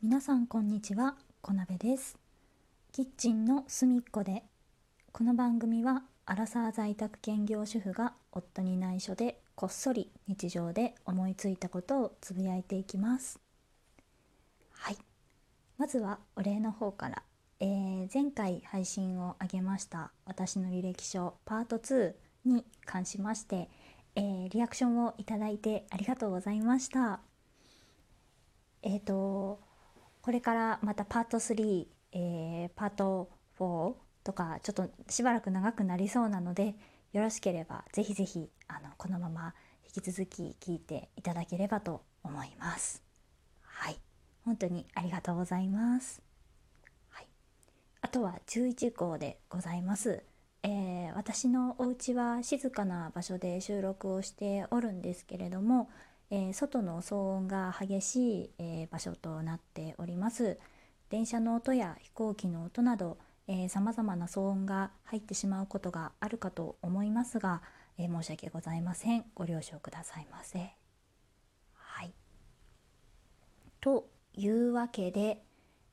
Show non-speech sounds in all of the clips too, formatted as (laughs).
皆さんこんにちは小鍋です。キッチンの隅っこでこの番組はアラサー在宅兼業主婦が夫に内緒でこっそり日常で思いついたことをつぶやいていきます。はい。まずはお礼の方から、えー前回配信を上げました私の履歴書パート2に関しまして、えーリアクションをいただいてありがとうございました。えー、とこれからまたパート3、えーパート4とかちょっとしばらく長くなりそうなのでよろしければぜひぜひあのこのまま引き続き聞いていただければと思います。はい、本当にありがとうございます。はい、あとは11号でございます。えー私のお家は静かな場所で収録をしておるんですけれども、えー外の騒音が激しい、えー場所となっております。電車の音や飛行機の音などさまざまな騒音が入ってしまうことがあるかと思いますが、えー申し訳ございません。ご了承くださいませ。はい。というわけで、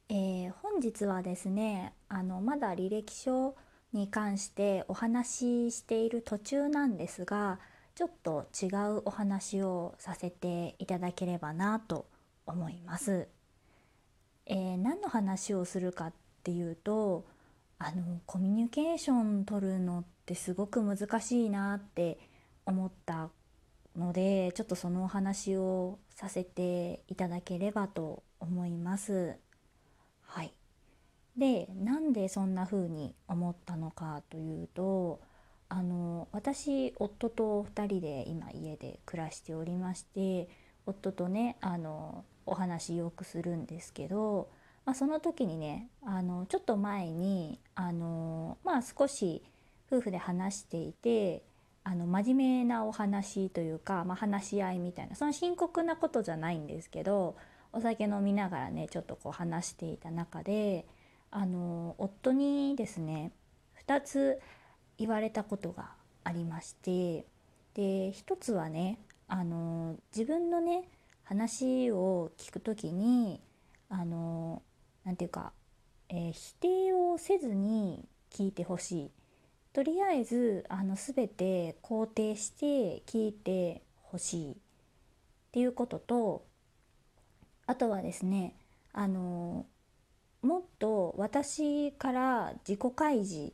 えー本日はですねあのまだ履歴書に関してお話ししている途中なんですがちょっと違うお話をさせていただければなと思います。えー何の話をするかっていうとあのコミュニケーション取るのってすごく難しいなって思ったのでちょっとそのお話をさせていただければと思います。はい、でなんでそんな風に思ったのかというとあの私夫と2人で今家で暮らしておりまして夫とねあのお話よくするんですけど、まあ、その時にねあのちょっと前にあの、まあ、少し夫婦で話していてあの真面目なお話というか、まあ、話し合いみたいなその深刻なことじゃないんですけどお酒飲みながらねちょっとこう話していた中であの夫にですね2つ言われたことがありましてで一つはねあの自分のね話を聞くときにあのなんていうか、えー否定をせずに聞いてほしい。とりあえずあの全て肯定して聞いてほしい。っていうこととあとはですねあのもっと私から自己開示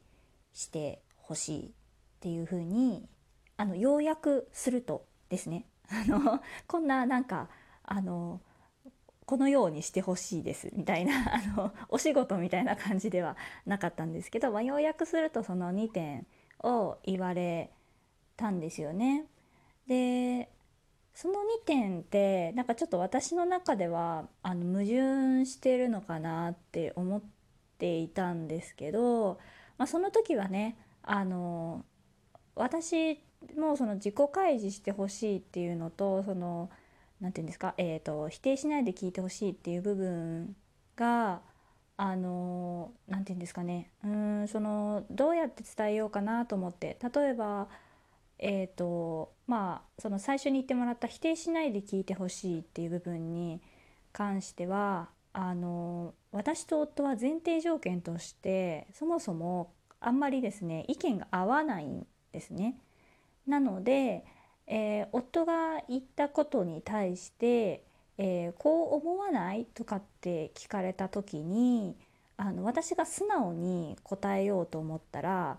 してほしいっていうふうにあの要約するとですね (laughs) あのこんななんかあのこのようにしてほしいですみたいな (laughs) あのお仕事みたいな感じではなかったんですけど、まあ、要約するとその2点を言われたんですよね。でその2点ってなんかちょっと私の中ではあの矛盾してるのかなって思っていたんですけど、まあ、その時はねあの私もその自己開示してほしいっていうのとそのなんていうんですか、えー、と否定しないで聞いてほしいっていう部分があのなんていうんですかねうんそのどうやって伝えようかなと思って例えばえーとまあその最初に言ってもらった否定しないで聞いてほしいっていう部分に関してはあの私と夫は前提条件としてそもそもあんまりですね意見が合わないんですね。なので、えー夫が言ったことに対して、えーこう思わないとかって聞かれた時にあの私が素直に答えようと思ったら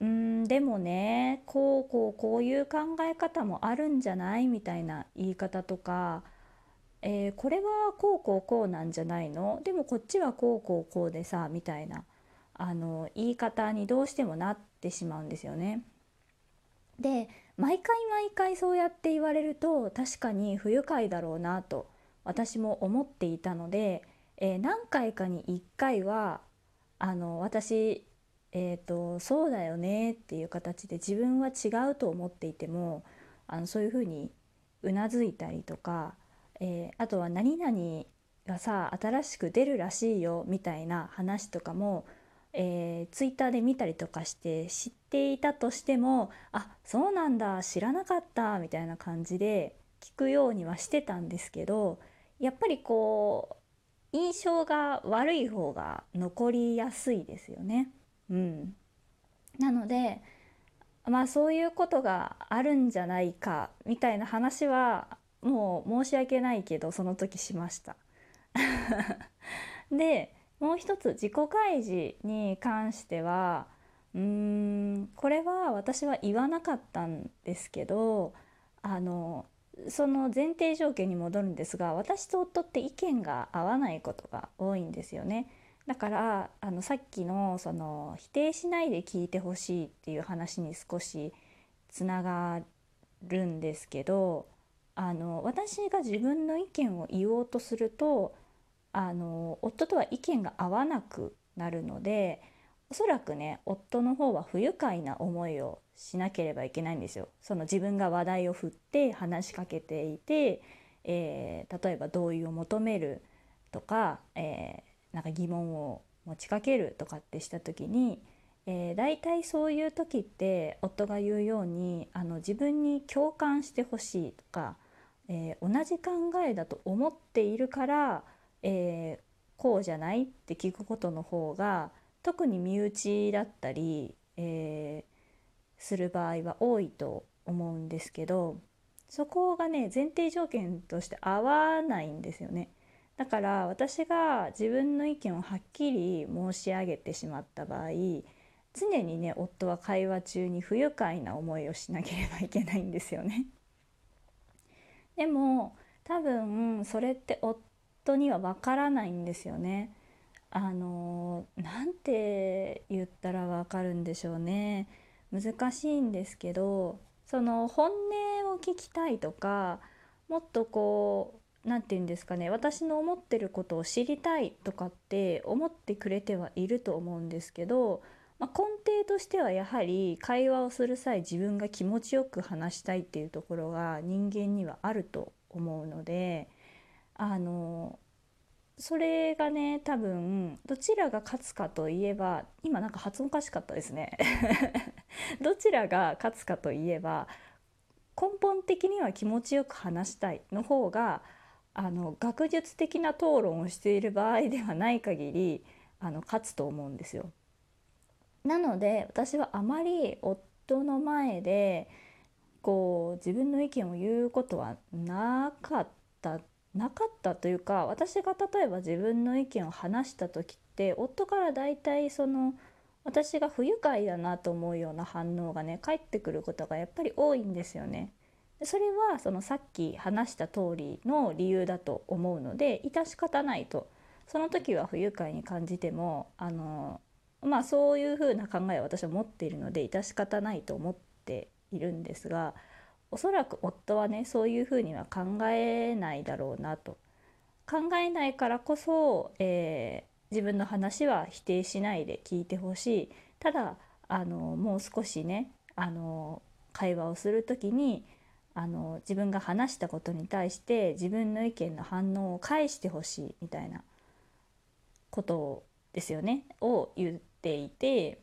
うんでもねこうこうこういう考え方もあるんじゃないみたいな言い方とか、えーこれはこうこうこうなんじゃないの？でもこっちはこうこうこうでさみたいなあの言い方にどうしてもなってしまうんですよね。で毎回毎回そうやって言われると確かに不愉快だろうなと私も思っていたので、えー何回かに1回はあの私、えーとそうだよねっていう形で自分は違うと思っていてもあのそういうふうにうなずいたりとか、えーあとは何々がさ新しく出るらしいよみたいな話とかもえー、ツイッターで見たりとかして知っていたとしてもあそうなんだ知らなかったみたいな感じで聞くようにはしてたんですけどやっぱりこう印象が悪い方が残りやすいですよね。うん、なのでまあそういうことがあるんじゃないかみたいな話はもう申し訳ないけどその時しました。(laughs) でもう一つ自己開示に関してはうーんこれは私は言わなかったんですけどあのその前提条件に戻るんですが私と夫って意見が合わないことが多いんですよね。だからあのさっきのその否定しないで聞いてほしいっていう話に少しつながるんですけどあの私が自分の意見を言おうとするとあの夫とは意見が合わなくなるのでおそらくね夫の方は不愉快な思いをしなければいけないんですよ。その自分が話題を振って話しかけていて、えー、例えば同意を求めるとか、えー、なんか疑問を持ちかけるとかってした時に、えー、大体そういう時って夫が言うようにあの自分に共感してほしいとか、えー、同じ考えだと思っているからえー、こうじゃないって聞くことの方が特に身内だったり、えー、する場合は多いと思うんですけどそこがね前提条件として合わないんですよね。だから私が自分の意見をはっきり申し上げてしまった場合常にね夫は会話中に不愉快な思いをしなければいけないんですよね。でも多分それって夫人にはわからないんですよね。あのなんて言ったらわかるんでしょうね。難しいんですけどその本音を聞きたいとかもっとこう何て言うんですかね私の思ってることを知りたいとかって思ってくれてはいると思うんですけど、まあ、根底としてはやはり会話をする際自分が気持ちよく話したいっていうところが人間にはあると思うのであのそれがね多分どちらが勝つかといえば今なんか発音おかしかったですね (laughs) どちらが勝つかといえば根本的には気持ちよく話したいの方があの学術的な討論をしている場合ではない限りあの勝つと思うんですよ。なので私はあまり夫の前でこう自分の意見を言うことはなかったなかったというか私が例えば自分の意見を話した時って夫から大体その私が不愉快だなと思うような反応がね返ってくることがやっぱり多いんですよね。それはそのさっき話した通りの理由だと思うので致し方ないとその時は不愉快に感じてもあのまあそういうふうな考えを私は持っているので致し方ないと思っているんですがおそらく夫はねそういうふうには考えないだろうなと。考えないからこそ、えー、自分の話は否定しないで聞いてほしい。ただあのもう少しねあの会話をする時にあの自分が話したことに対して自分の意見の反応を返してほしいみたいなことですよね。を言っていて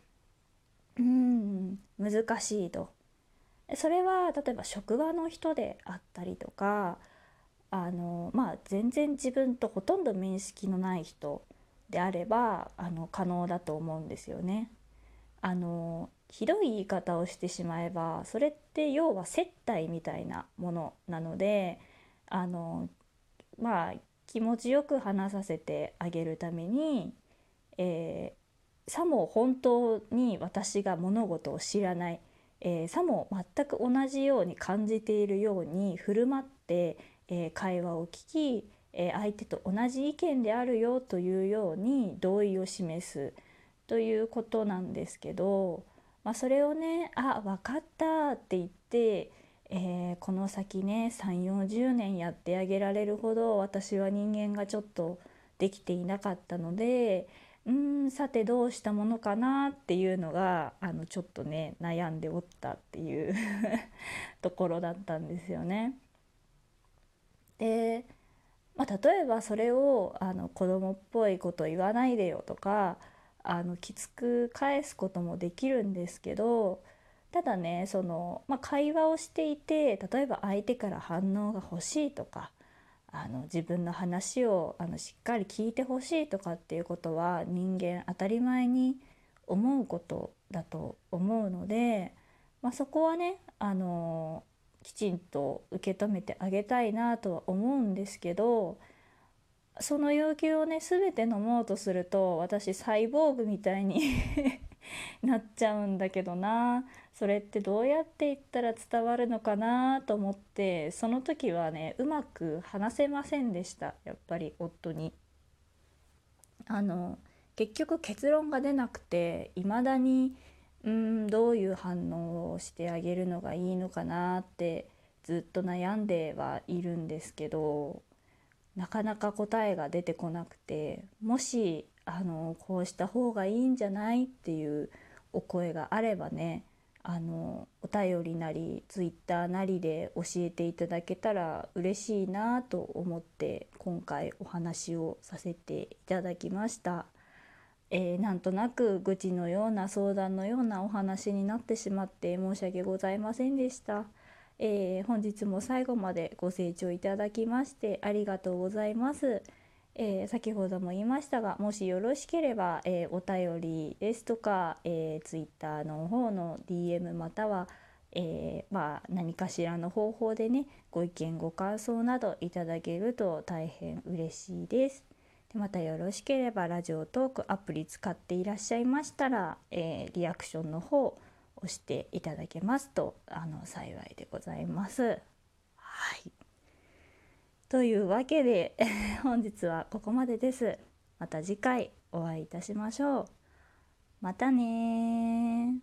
うん難しいと。それは例えば職場の人であったりとかあの、まあ、全然自分とほとんど面識のない人であればあの可能だと思うんですよね。あのひどい言い方をしてしまえばそれって要は接待みたいなものなのであのまあ気持ちよく話させてあげるために、えー、さも本当に私が物事を知らないえー、さも全く同じように感じているように振る舞って、えー、会話を聞き、えー、相手と同じ意見であるよというように同意を示すということなんですけど、まあ、それをね「あ分かった」って言って、えこの先ね3 4 0年やってあげられるほど私は人間がちょっとできていなかったので。うんさてどうしたものかなっていうのがあのちょっとね悩んでおったっていう (laughs) ところだったんですよね。で、まあ、例えばそれをあの子供っぽいこと言わないでよとかあのきつく返すこともできるんですけどただねその、まあ、会話をしていて例えば相手から反応が欲しいとかあの自分の話をあのしっかり聞いてほしいとかっていうことは人間当たり前に思うことだと思うので、まあ、そこはねあのきちんと受け止めてあげたいなとは思うんですけどその要求をね全て飲もうとすると私サイボーグみたいに (laughs) なっちゃうんだけどな。それってどうやって言ったら伝わるのかなと思ってその時はねうまく話せませんでしたやっぱり夫に。あの結局結論が出なくていまだにうんどういう反応をしてあげるのがいいのかなってずっと悩んではいるんですけどなかなか答えが出てこなくてもしあのこうした方がいいんじゃないっていうお声があればねあのお便りなりツイッターなりで教えていただけたら嬉しいなと思って今回お話をさせていただきました。えー、なんとなく愚痴のような相談のようなお話になってしまって申し訳ございませんでした。えー、本日も最後までご清聴いただきましてありがとうございます。えー、先ほども言いましたがもしよろしければ、えー、お便りですとか、えー、Twitter の方の DM または、えまあ、何かしらの方法でねご意見ご感想などいただけると大変嬉しいです。でまたよろしければラジオトークアプリ使っていらっしゃいましたら、えリアクションの方押していただけますとあの幸いでございます。はいというわけで (laughs) 本日はここまでです。また次回お会いいたしましょう。またね